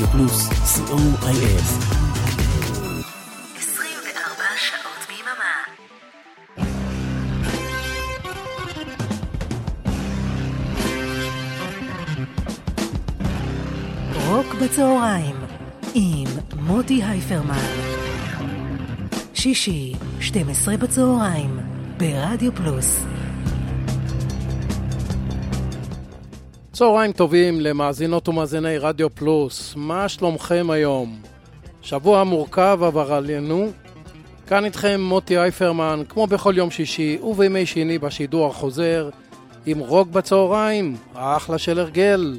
רדיו פלוס, co.il. 24 שעות ביממה. רוק בצהריים עם מוטי הייפרמן. שישי, 12 בצהריים, ברדיו פלוס. צהריים טובים למאזינות ומאזיני רדיו פלוס, מה שלומכם היום? שבוע מורכב עבר עלינו. כאן איתכם מוטי אייפרמן, כמו בכל יום שישי ובימי שני בשידור החוזר, עם רוק בצהריים, האחלה של הרגל.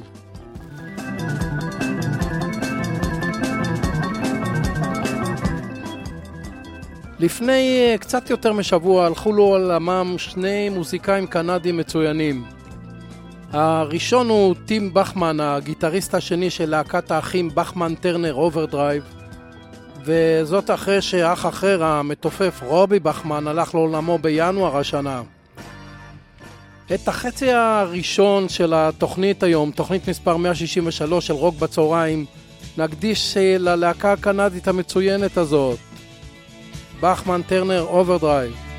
לפני אה, קצת יותר משבוע הלכו לו על עמם שני מוזיקאים קנדים מצוינים. הראשון הוא טים בחמן, הגיטריסט השני של להקת האחים בחמן טרנר אוברדרייב וזאת אחרי שאח אחר, המתופף רובי בחמן, הלך לעולמו בינואר השנה. את החצי הראשון של התוכנית היום, תוכנית מספר 163 של רוק בצהריים, נקדיש ללהקה הקנדית המצוינת הזאת, בחמן טרנר אוברדרייב.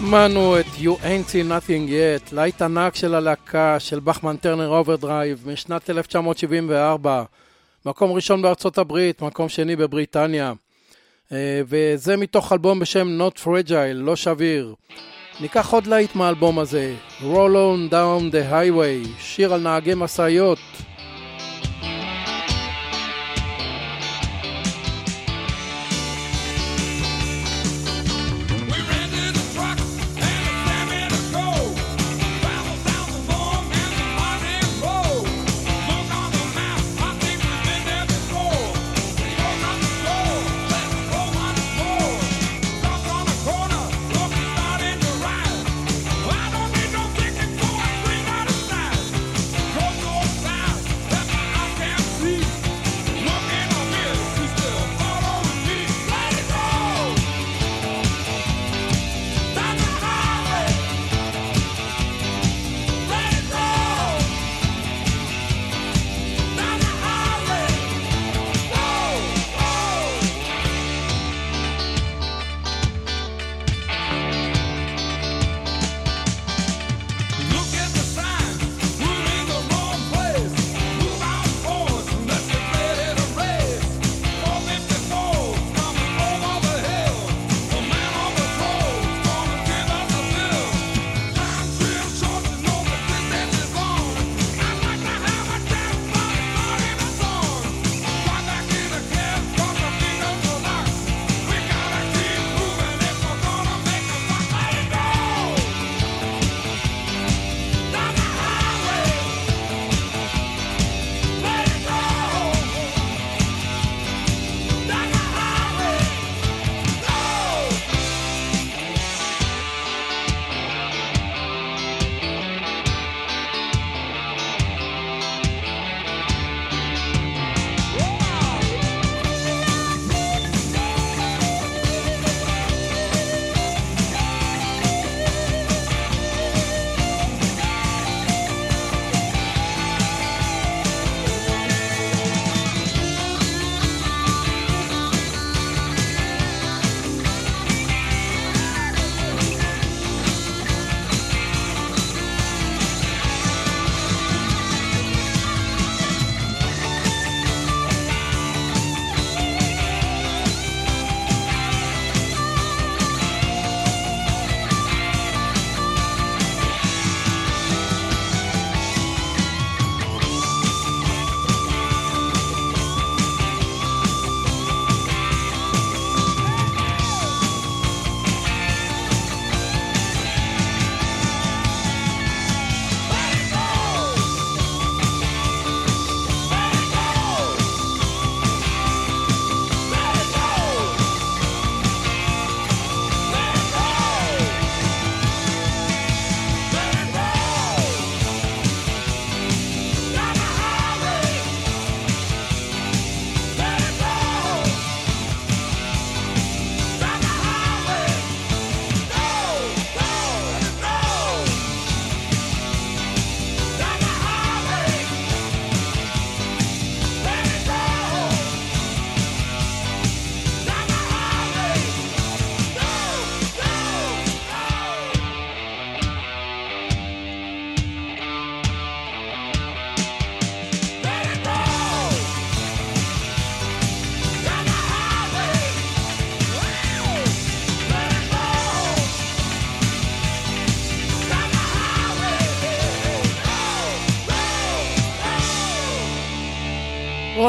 שמענו את You Ain't Seen Nothing Yet, להיט ענק של הלהקה של בחמן טרנר אוברדרייב משנת 1974, מקום ראשון בארצות הברית, מקום שני בבריטניה, אה, וזה מתוך אלבום בשם Not Fragile, לא שביר. ניקח עוד להיט מהאלבום הזה, Roll on Down the Highway, שיר על נהגי משאיות.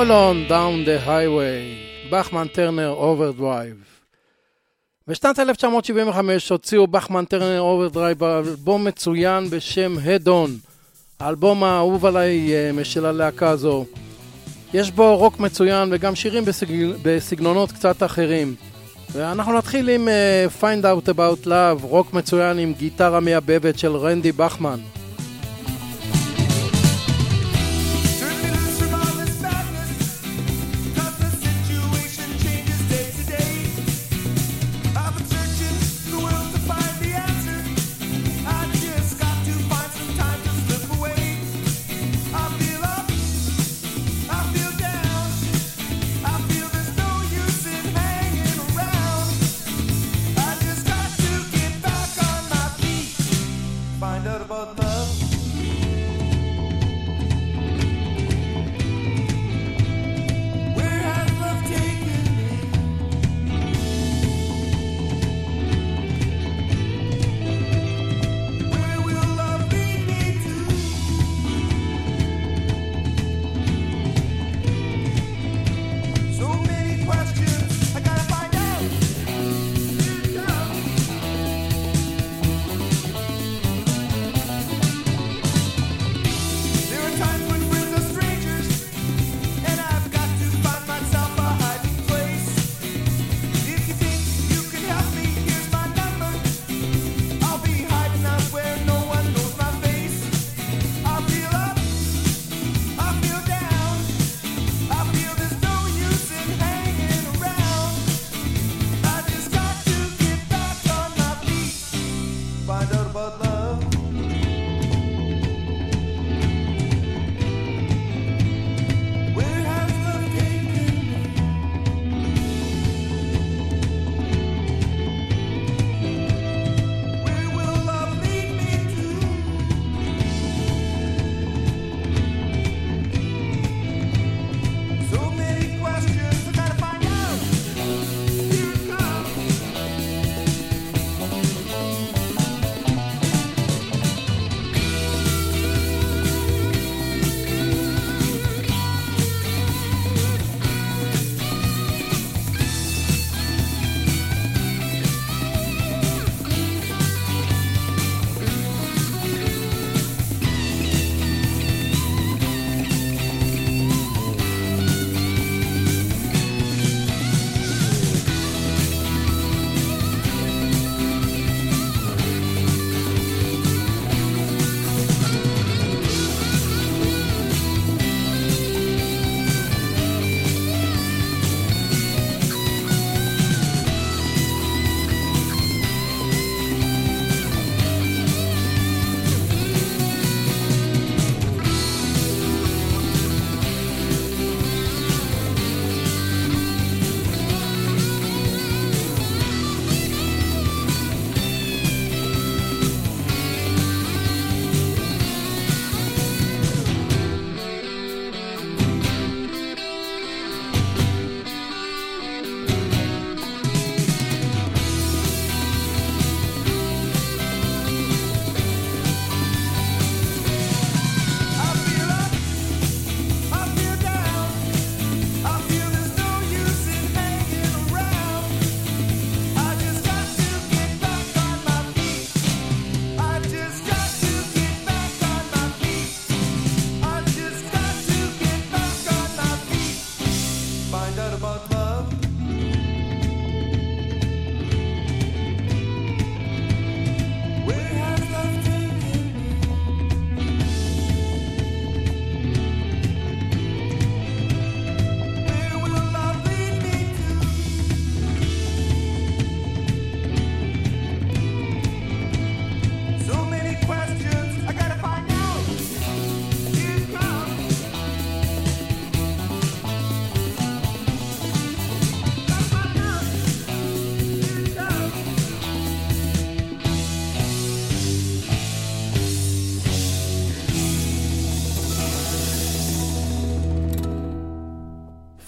Roll on down the highway, בחמן טרנר אוברדרייב. בשנת 1975 הוציאו בחמן טרנר אוברדרייב אלבום מצוין בשם Head On, האלבום האהוב עליי אה, של הלהקה הזו. יש בו רוק מצוין וגם שירים בסגנ... בסגנונות קצת אחרים. ואנחנו נתחיל עם uh, Find Out About Love, רוק מצוין עם גיטרה מייבבת של רנדי בחמן.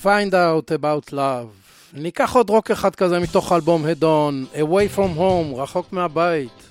Find out about love. ניקח עוד רוק אחד כזה מתוך Head On, Away from home, רחוק מהבית.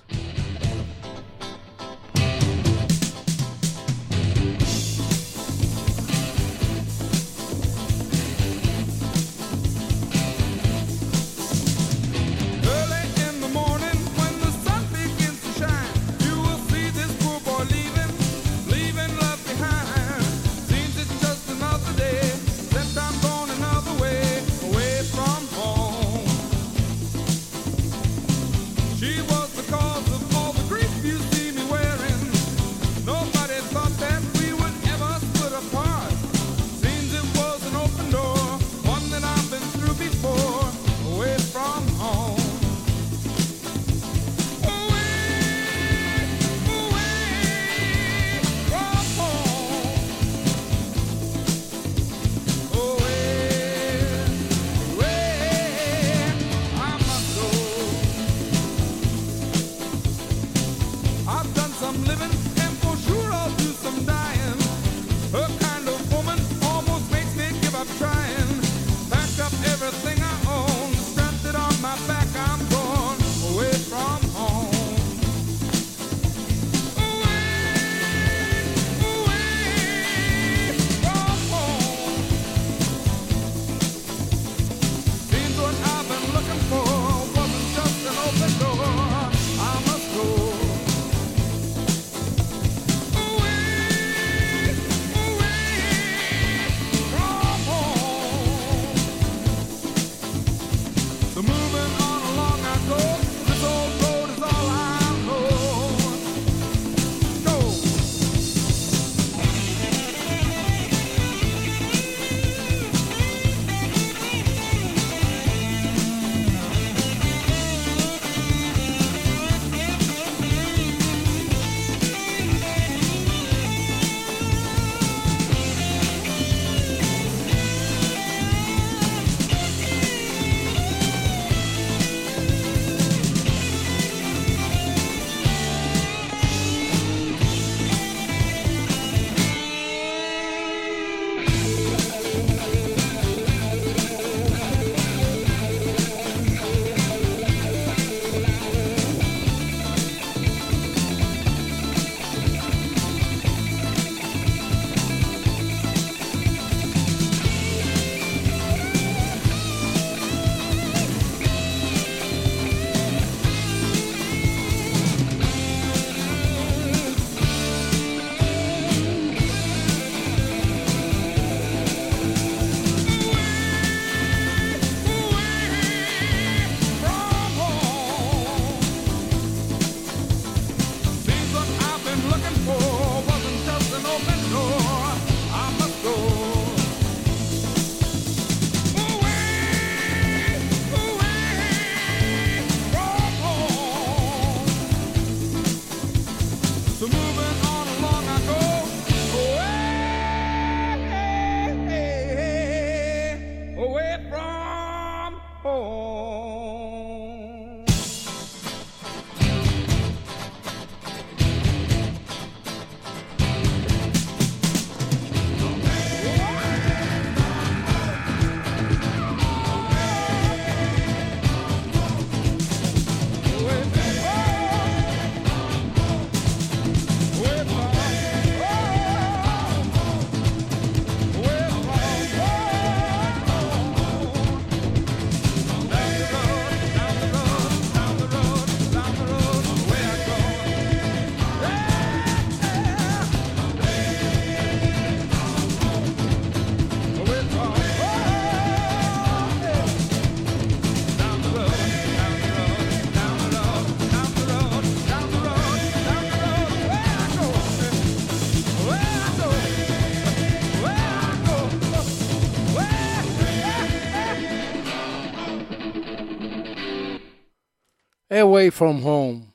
Away from home.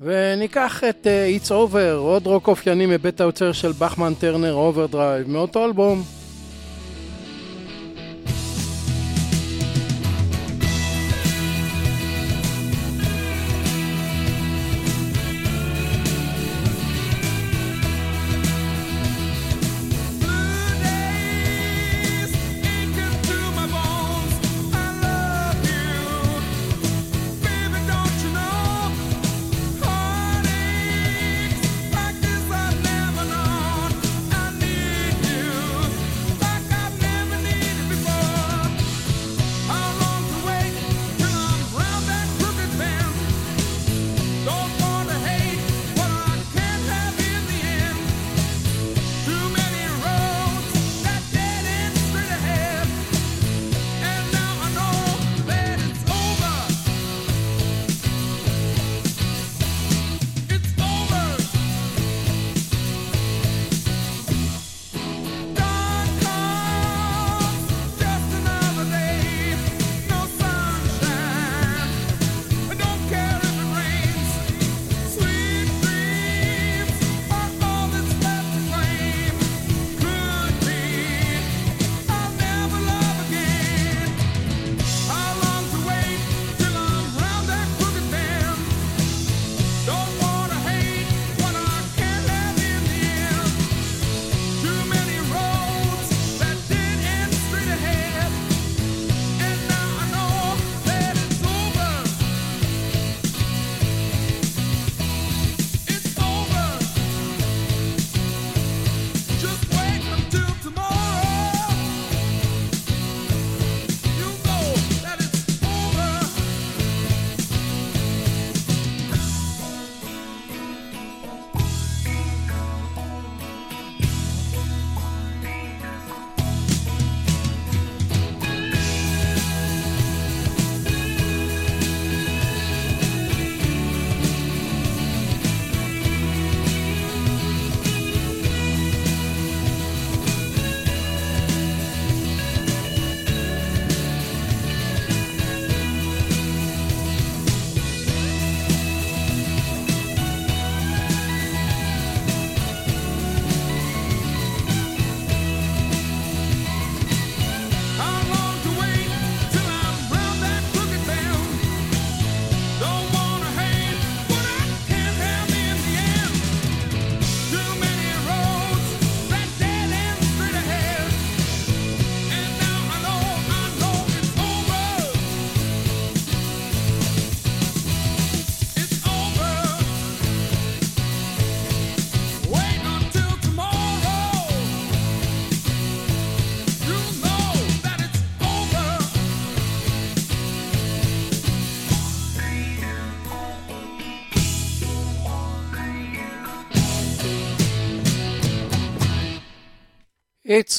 וניקח את uh, It's Over, עוד רוק אופייני מבית היוצר של בחמן טרנר אוברדרייב, מאותו אלבום.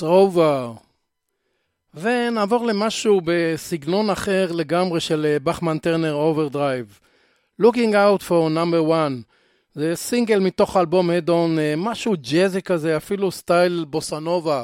It's over. ונעבור למשהו בסגנון אחר לגמרי של בחמן טרנר אוברדרייב. Looking out for number one. זה סינגל מתוך האלבום הדון, משהו ג'אזי כזה, אפילו סטייל בוסנובה.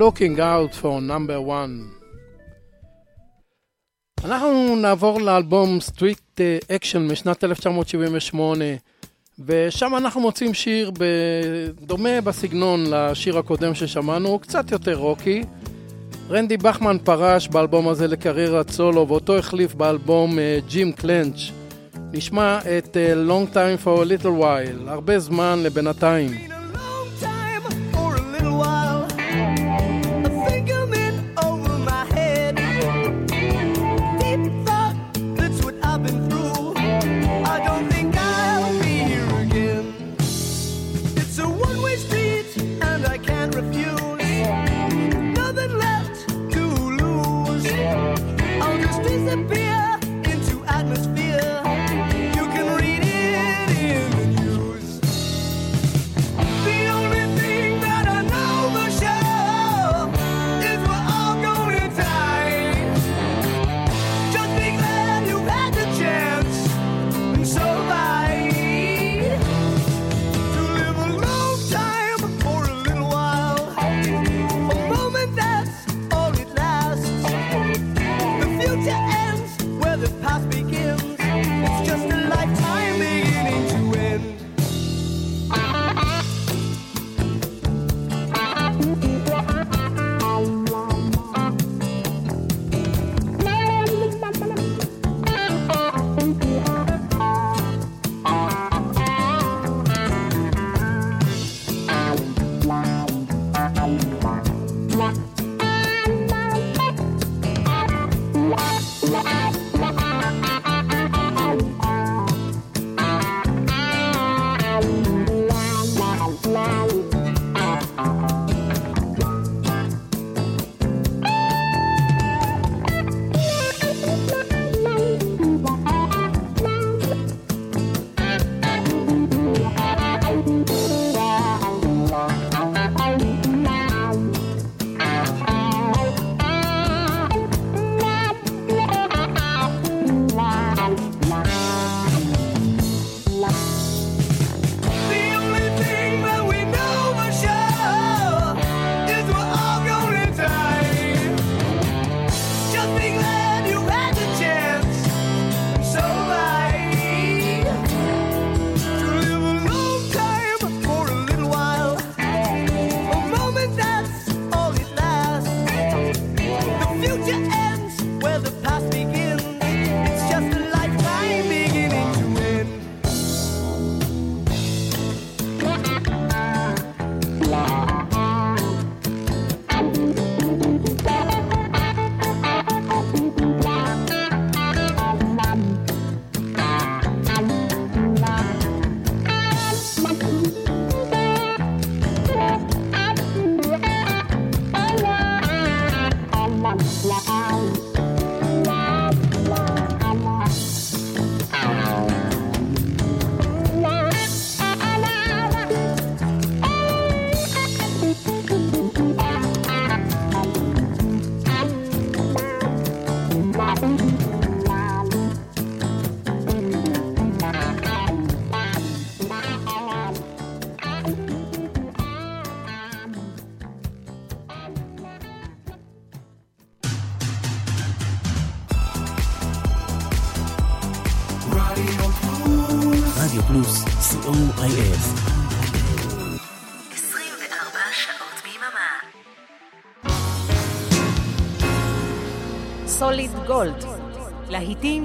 Looking Out for Number One. אנחנו נעבור לאלבום Street Action משנת 1978, ושם אנחנו מוצאים שיר דומה בסגנון לשיר הקודם ששמענו, קצת יותר רוקי. רנדי בכמן פרש באלבום הזה לקריירת סולו, ואותו החליף באלבום ג'ים קלנץ'. נשמע את uh, Long Time for a Little While, הרבה זמן לבינתיים.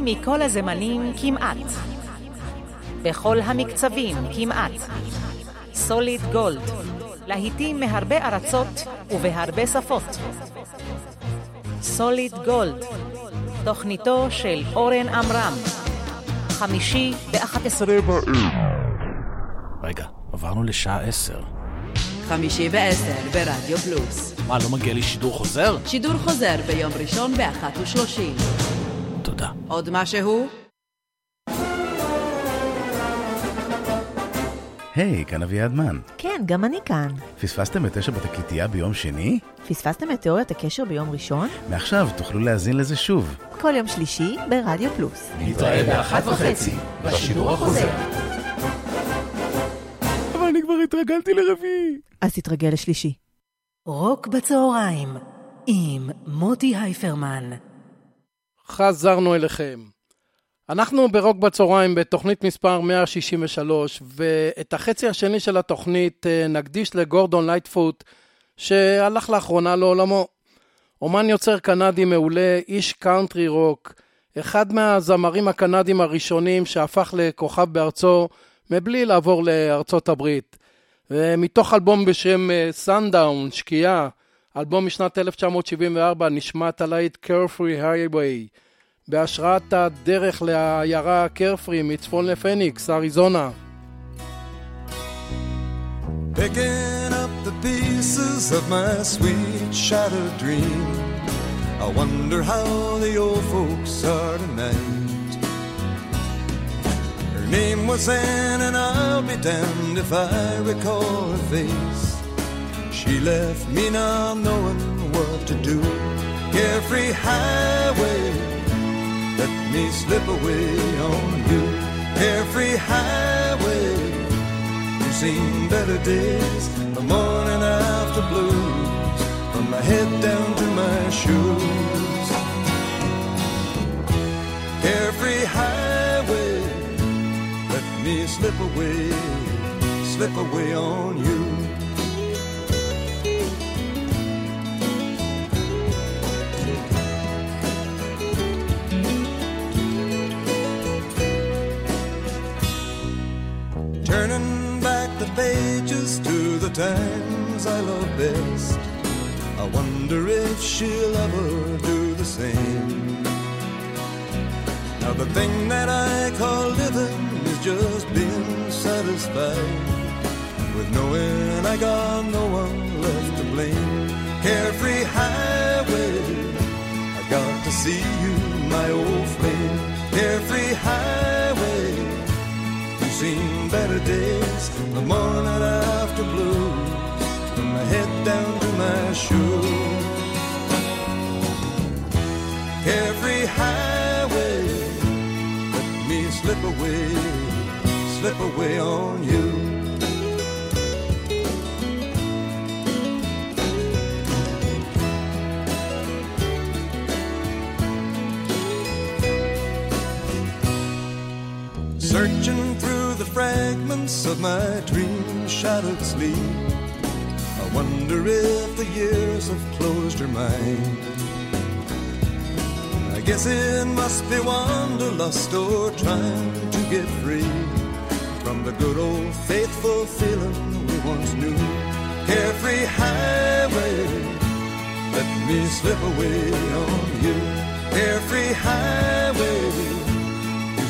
מכל הזמנים כמעט. בכל המקצבים כמעט. סוליד גולד, להיטים מהרבה ארצות ובהרבה שפות. סוליד גולד, תוכניתו של אורן עמרם, חמישי באחת עשרה בעיר. רגע, עברנו לשעה עשר. חמישי בעשר ברדיו פלוס. מה, לא מגיע לי שידור חוזר? שידור חוזר ביום ראשון באחת ושלושים. תודה. עוד משהו? היי, hey, כאן אביעד מן. כן, גם אני כאן. פספסתם את תשע בתקליטייה ביום שני? פספסתם את תיאוריית הקשר ביום ראשון? מעכשיו תוכלו להאזין לזה שוב. כל יום שלישי ברדיו פלוס. נתראה באחת וחצי, בשידור החוזר. אבל אני כבר התרגלתי לרביעי. אז תתרגל לשלישי. רוק בצהריים עם מוטי הייפרמן. חזרנו אליכם. אנחנו ברוק בצהריים בתוכנית מספר 163, ואת החצי השני של התוכנית אה, נקדיש לגורדון לייטפוט, שהלך לאחרונה לעולמו. אומן יוצר קנדי מעולה, איש קאונטרי רוק, אחד מהזמרים הקנדים הראשונים שהפך לכוכב בארצו מבלי לעבור לארצות הברית. ומתוך אלבום בשם סאנדאון, שקיעה, אלבום משנת 1974, נשמעת הלהיט קרפרי הייווי, בהשראת הדרך לעיירה קרפרי מצפון לפניקס, אריזונה. Picking up the pieces of my sweet shattered dream. I wonder how the old folks are tonight. Her name was Anne, and I'll be damned if I recall her face. She left me now knowing what to do. Carefree highway, let me slip away on you. Carefree highway, you've seen better days, the morning after blues, from my head down to my shoes. Carefree highway, let me slip away, slip away on you. Turning back the pages to the times I love best. I wonder if she'll ever do the same. Now, the thing that I call living is just being satisfied with knowing I got no one left to blame. Carefree highway, I got to see you, my old flame. Carefree highway, you've seen better days, the morning after blues, from my head down to my shoes. Carefree highway, let me slip away, slip away on you. Fragments of my dream shattered sleep. I wonder if the years have closed her mind. I guess it must be wanderlust or trying to get free from the good old faithful feeling we once knew. Carefree highway, let me slip away on you. Carefree highway,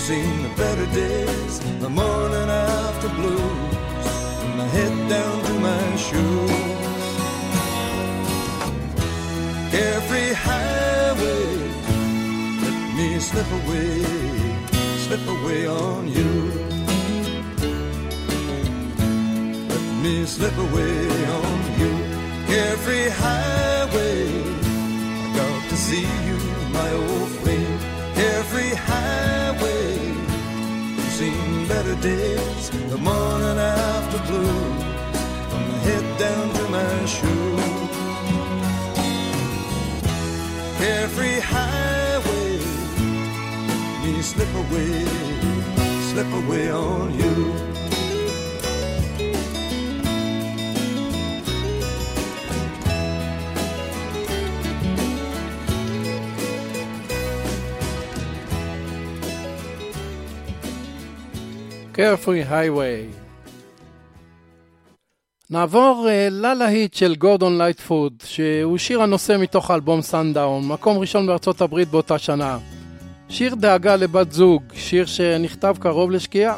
seen the better days, the morning after blues, from my head down to my shoes. Every highway, let me slip away, slip away on you. Let me slip away on you. Carefree highway, I got to see you, my old friend. Carefree highway, seen better days, the morning after blue, from my head down to my shoes. Carefree highway, me slip away, slip away on you. Carefree Highway. נעבור uh, ללהיט של גורדון לייטפוד, שהוא שיר הנושא מתוך האלבום סאנדאון, מקום ראשון בארצות הברית באותה שנה. שיר דאגה לבת זוג, שיר שנכתב קרוב לשקיעה.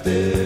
Back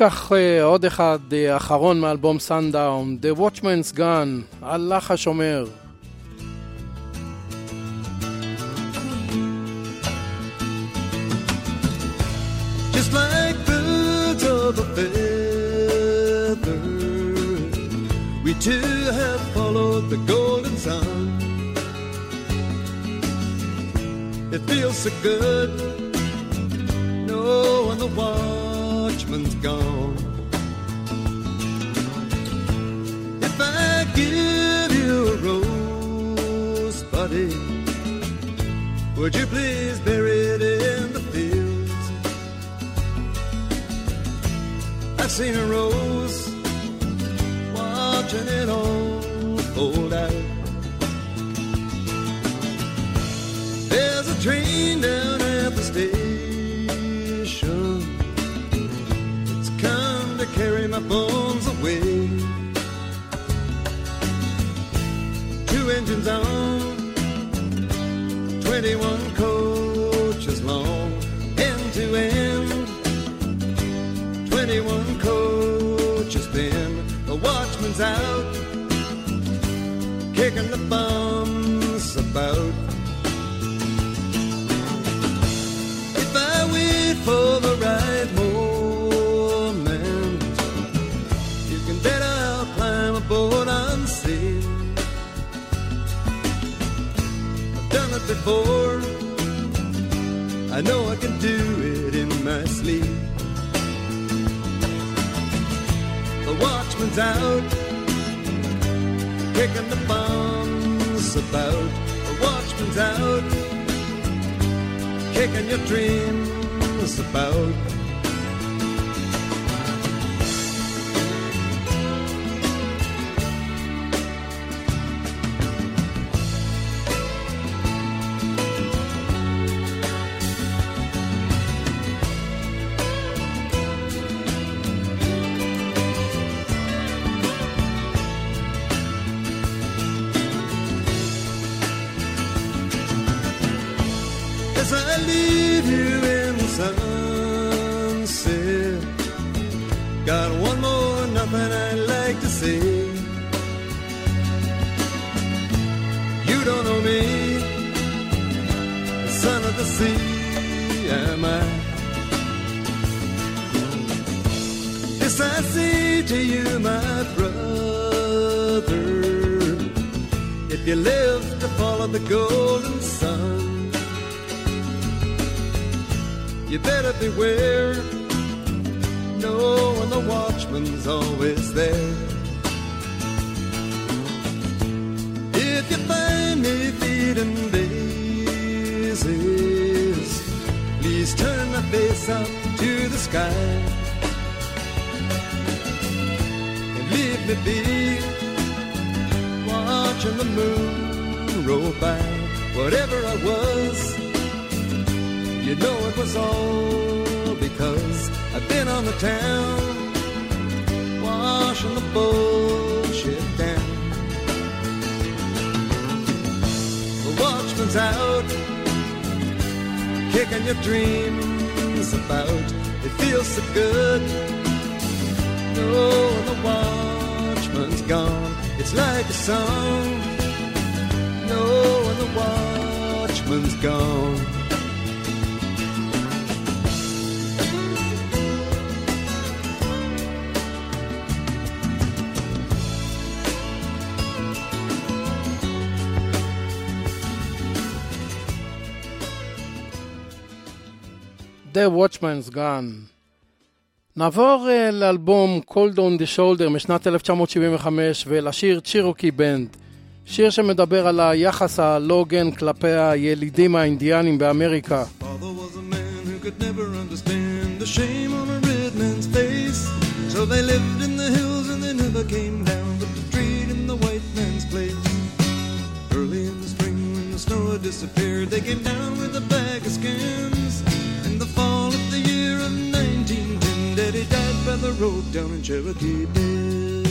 וניקח אה, עוד אחד אה, אחרון מאלבום סאנדאון, The Watchman's Gun, הלך השומר. It feels so good knowing the watchman's gone. If I give you a rose, buddy, would you please bury it in the fields? I've seen a rose watching it all fold out. There's a train down at the station. Carry my bones away. Two engines on, 21 coaches long, end to end. 21 coaches been, the watchman's out, kicking the bums about. If I wait for the right moment, before, I know I can do it in my sleep. The watchman's out, kicking the bombs about. The watchman's out, kicking your dreams about. Song. No, and the watchman's gone. The Watchman's Gone. נעבור uh, לאלבום Cold on the Shoulder משנת 1975 ולשיר צ'ירוקי בנד. שיר שמדבר על היחס הלא הוגן כלפי הילידים האינדיאנים באמריקה. So they lived in the hills and they never came down, but to trade in the white man's place. Early in the spring when the snow had disappeared, they came down with a bag of skins. Daddy died by the road down in Cherokee Bend.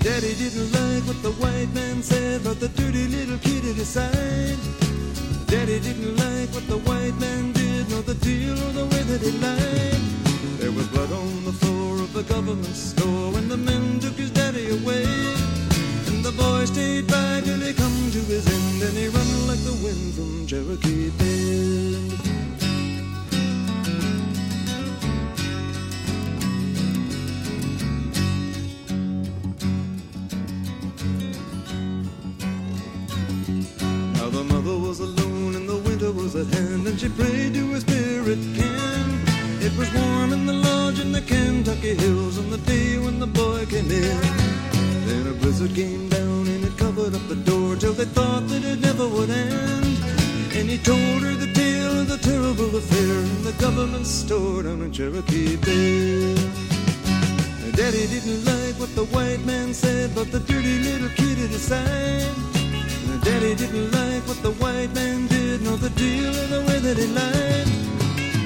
Daddy didn't like what the white man said about the dirty little kid at his side. Daddy didn't like what the white man did, nor the deal or the way that he lied. There was blood on the floor of the government store when the men took his daddy away. And the boy stayed by till he come to his end, and he run like the wind from Cherokee Bend. The mother was alone and the winter was at hand, and she prayed to her spirit can. It was warm in the lodge in the Kentucky hills on the day when the boy came in. Then a blizzard came down and it covered up the door till they thought that it never would end. And he told her the tale of the terrible affair in the government store down in Cherokee Bend. Daddy didn't like what the white man said but the dirty little kid at his. Daddy didn't like what the white man did, nor the deal or the way that he lied.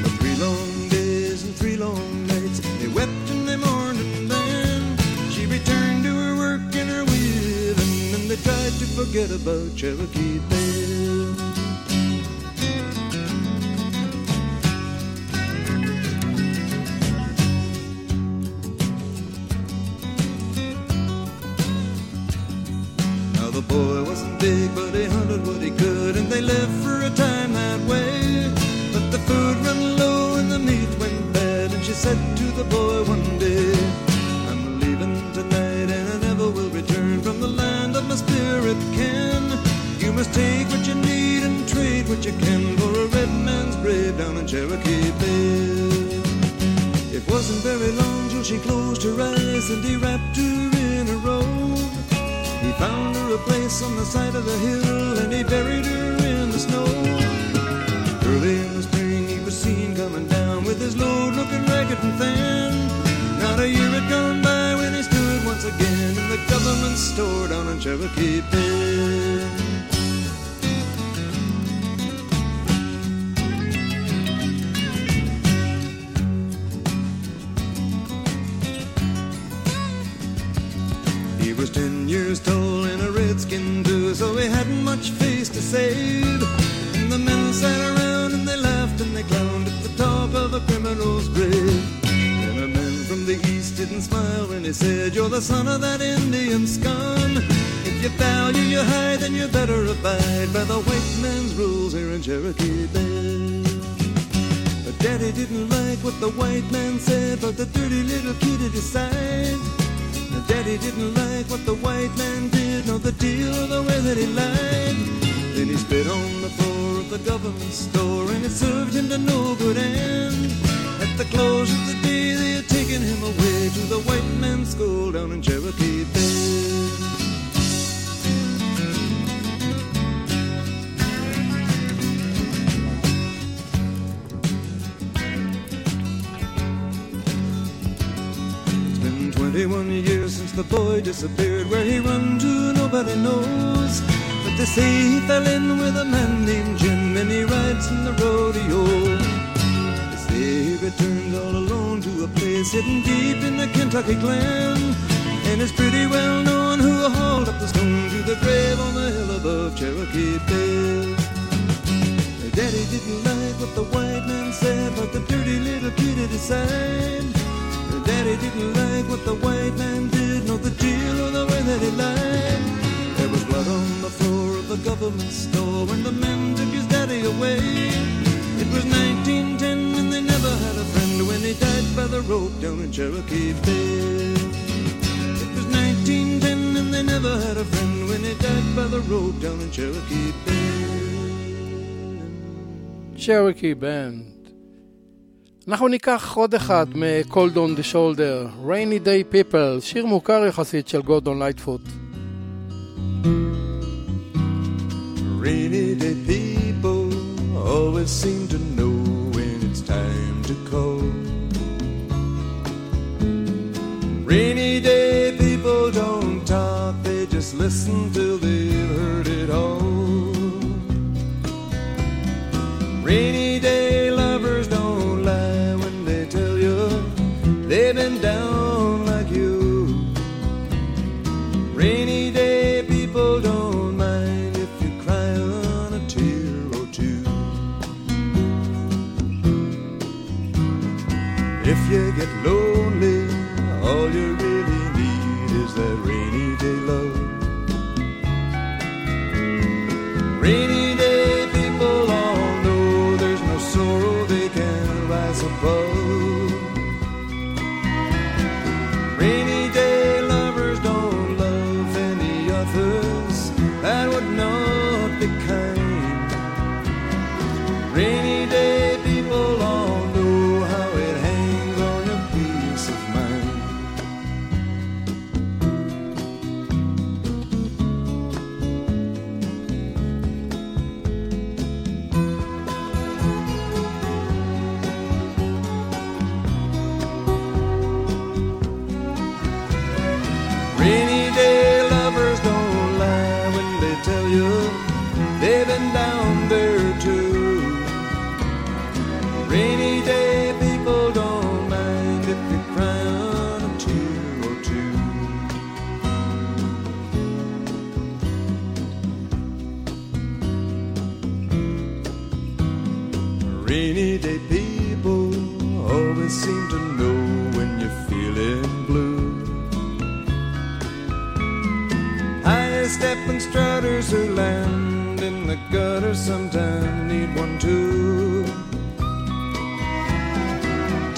For three long days and three long nights, they wept and they mourned and then she returned to her work and her weaving, and they tried to forget about Cherokee Bend. The boy wasn't big, but he hunted what he could, and they lived for a time that way. But the food ran low and the meat went bad, and she said to the boy one day, I'm leaving tonight and I never will return from the land of my spirit ken. You must take what you need and trade what you can for a red man's grave down in Cherokee Bend. It wasn't very long till she closed her eyes and he wrapped found her a place on the side of the hill and he buried her in the snow. Early in the spring he was seen coming down with his load looking ragged and thin. Not a year had gone by when he stood once again in the government store down in Cherokee Bend. And the men sat around and they laughed and they clowned at the top of a criminal's grave. And a man from the east didn't smile when he said, You're the son of that Indian scum. If you value your hide, then you better abide by the white man's rules here in Cherokee Bend. But Daddy didn't like what the white man said but the dirty little kid at his Daddy didn't like what the white man did, nor the deal the way that he lied. Spit on the floor of the government store, and it served him to no good end. At the close of the day, they had taken him away to the white man's school down in Cherokee Bend. It's been 21 years since the boy disappeared. Where he run to, nobody knows. They say he fell in with a man named Jim, and he rides in the rodeo. They say he returned all alone to a place hidden deep in the Kentucky glen. And it's pretty well known who hauled up the stone to the grave on the hill above Cherokee Bend. Daddy didn't like what the white man said but the dirty little his. Their daddy didn't like what the white man did, nor the deal or the way that he lied blood on the floor of the government store when the men took his daddy away. It was 1910 and they never had a friend when he died by the rope down in Cherokee Bend. It was 1910 and they never had a friend when he died by the rope down in Cherokee Bend. Cherokee Band. אנחנו ניקח עוד אחד מ-Cold on the Shoulder, Rainy Day People, שיר מוכר יחסית של גורדון לייטפוט. Rainy day people always seem to know when it's time to call. Rainy day people don't talk, they just listen till they've heard it all. Rainy lonely,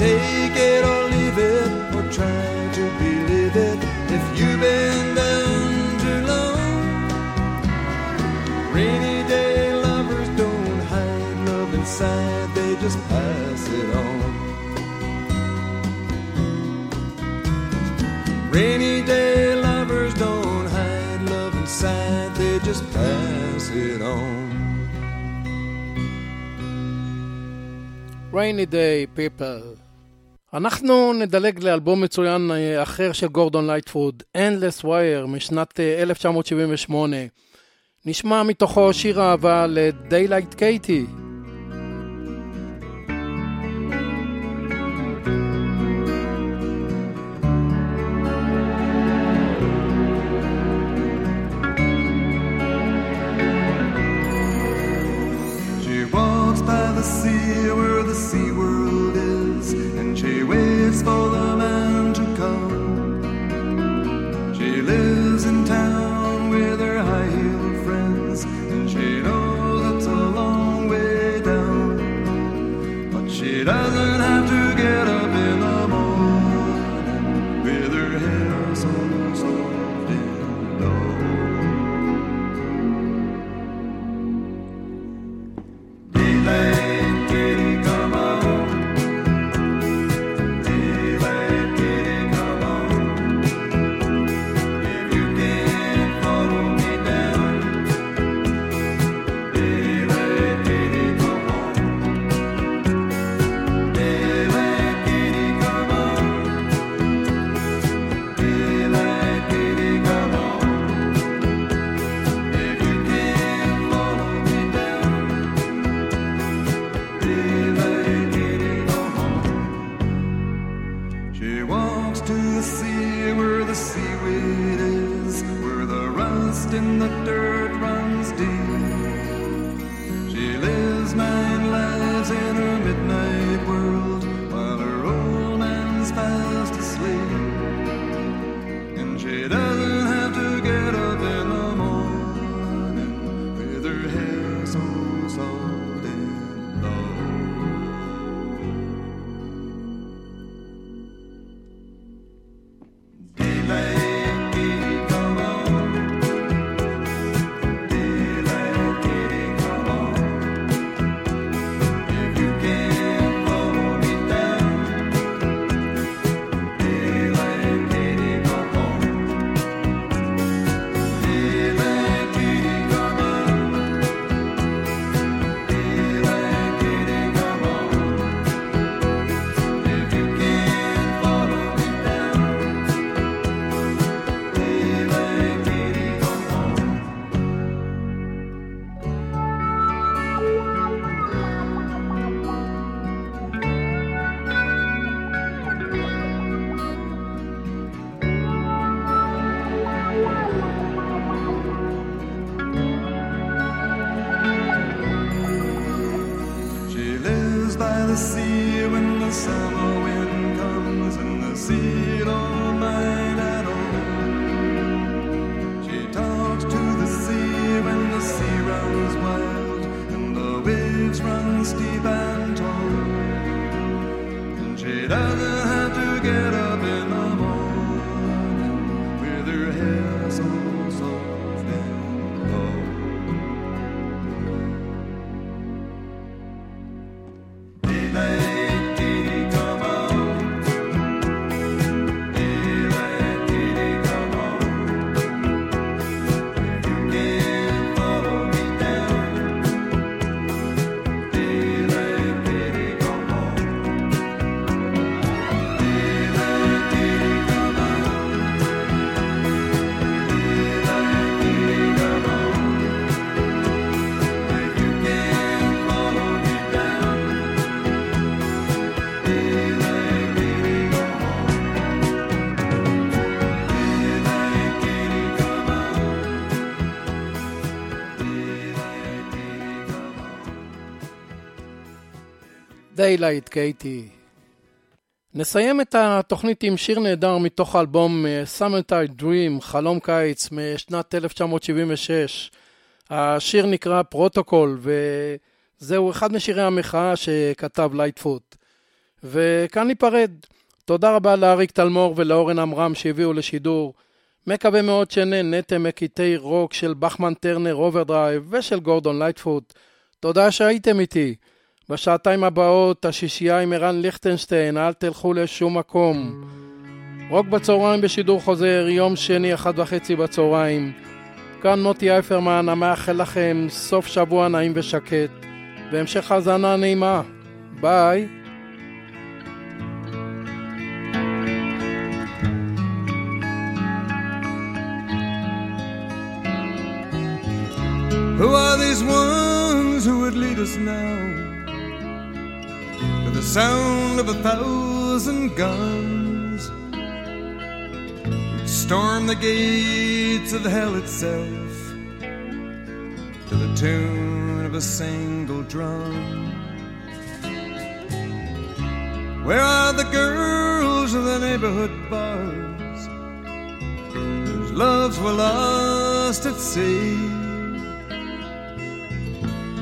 Take it or leave it, or try to believe it if you've been down too long. Rainy day lovers don't hide love inside, they just pass it on. Rainy day lovers don't hide love inside, they just pass it on. Rainy Day People. אנחנו נדלג לאלבום מצוין אה, אחר של גורדון לייטפוד, Endless Wire, משנת אה, 1978. נשמע מתוכו שיר אהבה ל-Daylight Katie. She walks by the sea where the sea world waits for דיילייט, קייטי. נסיים את התוכנית עם שיר נהדר מתוך האלבום אה, Summertime Dream, חלום קיץ, משנת 1976. השיר נקרא פרוטוקול, וזהו אחד משירי המחאה שכתב לייטפוט. וכאן ניפרד. תודה רבה לאריק תלמור ולאורן עמרם שהביאו לשידור. מקווה מאוד שנהנתם מקטעי רוק של בחמן טרנר אוברדרייב ושל גורדון לייטפוט. תודה שהייתם איתי. בשעתיים הבאות השישייה עם ערן ליכטנשטיין, אל תלכו לשום מקום. רוק בצהריים בשידור חוזר, יום שני, אחת וחצי בצהריים. כאן מוטי אייפרמן, המאחל לכם סוף שבוע נעים ושקט, והמשך האזנה נעימה. ביי. Who are these ones who would lead us now to the sound of a thousand guns? Who'd storm the gates of hell itself to the tune of a single drum? Where are the girls of the neighborhood bars whose loves were lost at sea?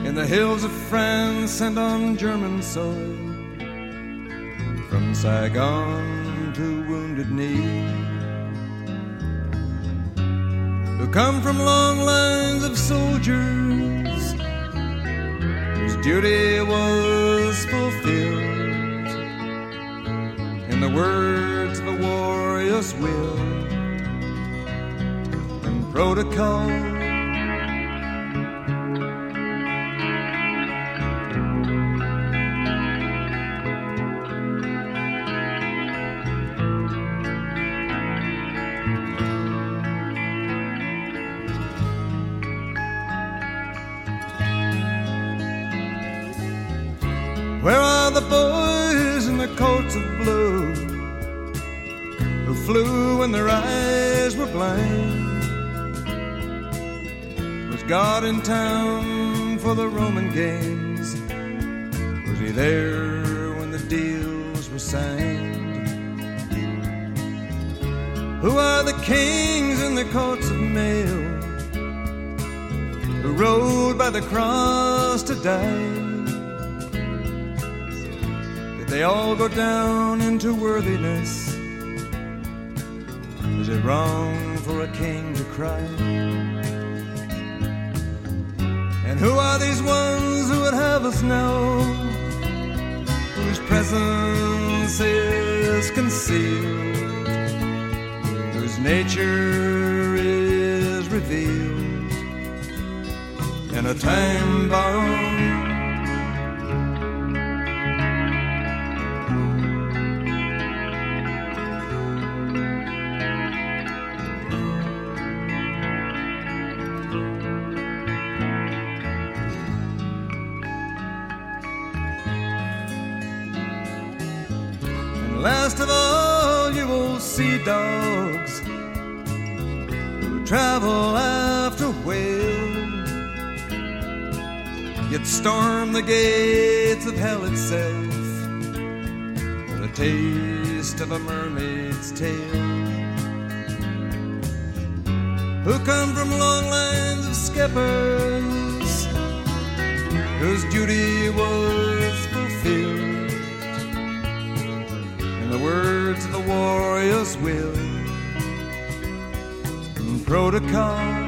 In the hills of France and on German soil, from Saigon to Wounded Knee, who come from long lines of soldiers whose duty was fulfilled in the words of a warrior's will and protocol. Was God in town for the Roman games? Was he there when the deals were signed? Who are the kings in the coats of mail? Who rode by the cross to die? Did they all go down into worthiness? Wrong for a king to cry? And who are these ones who would have us know? Whose presence is concealed, whose nature is revealed in a time bomb. Dogs who travel after whale, yet storm the gates of hell itself for a taste of a mermaid's tail. Who come from long lines of skippers whose duty was fulfilled the words of the warrior's will and protocol.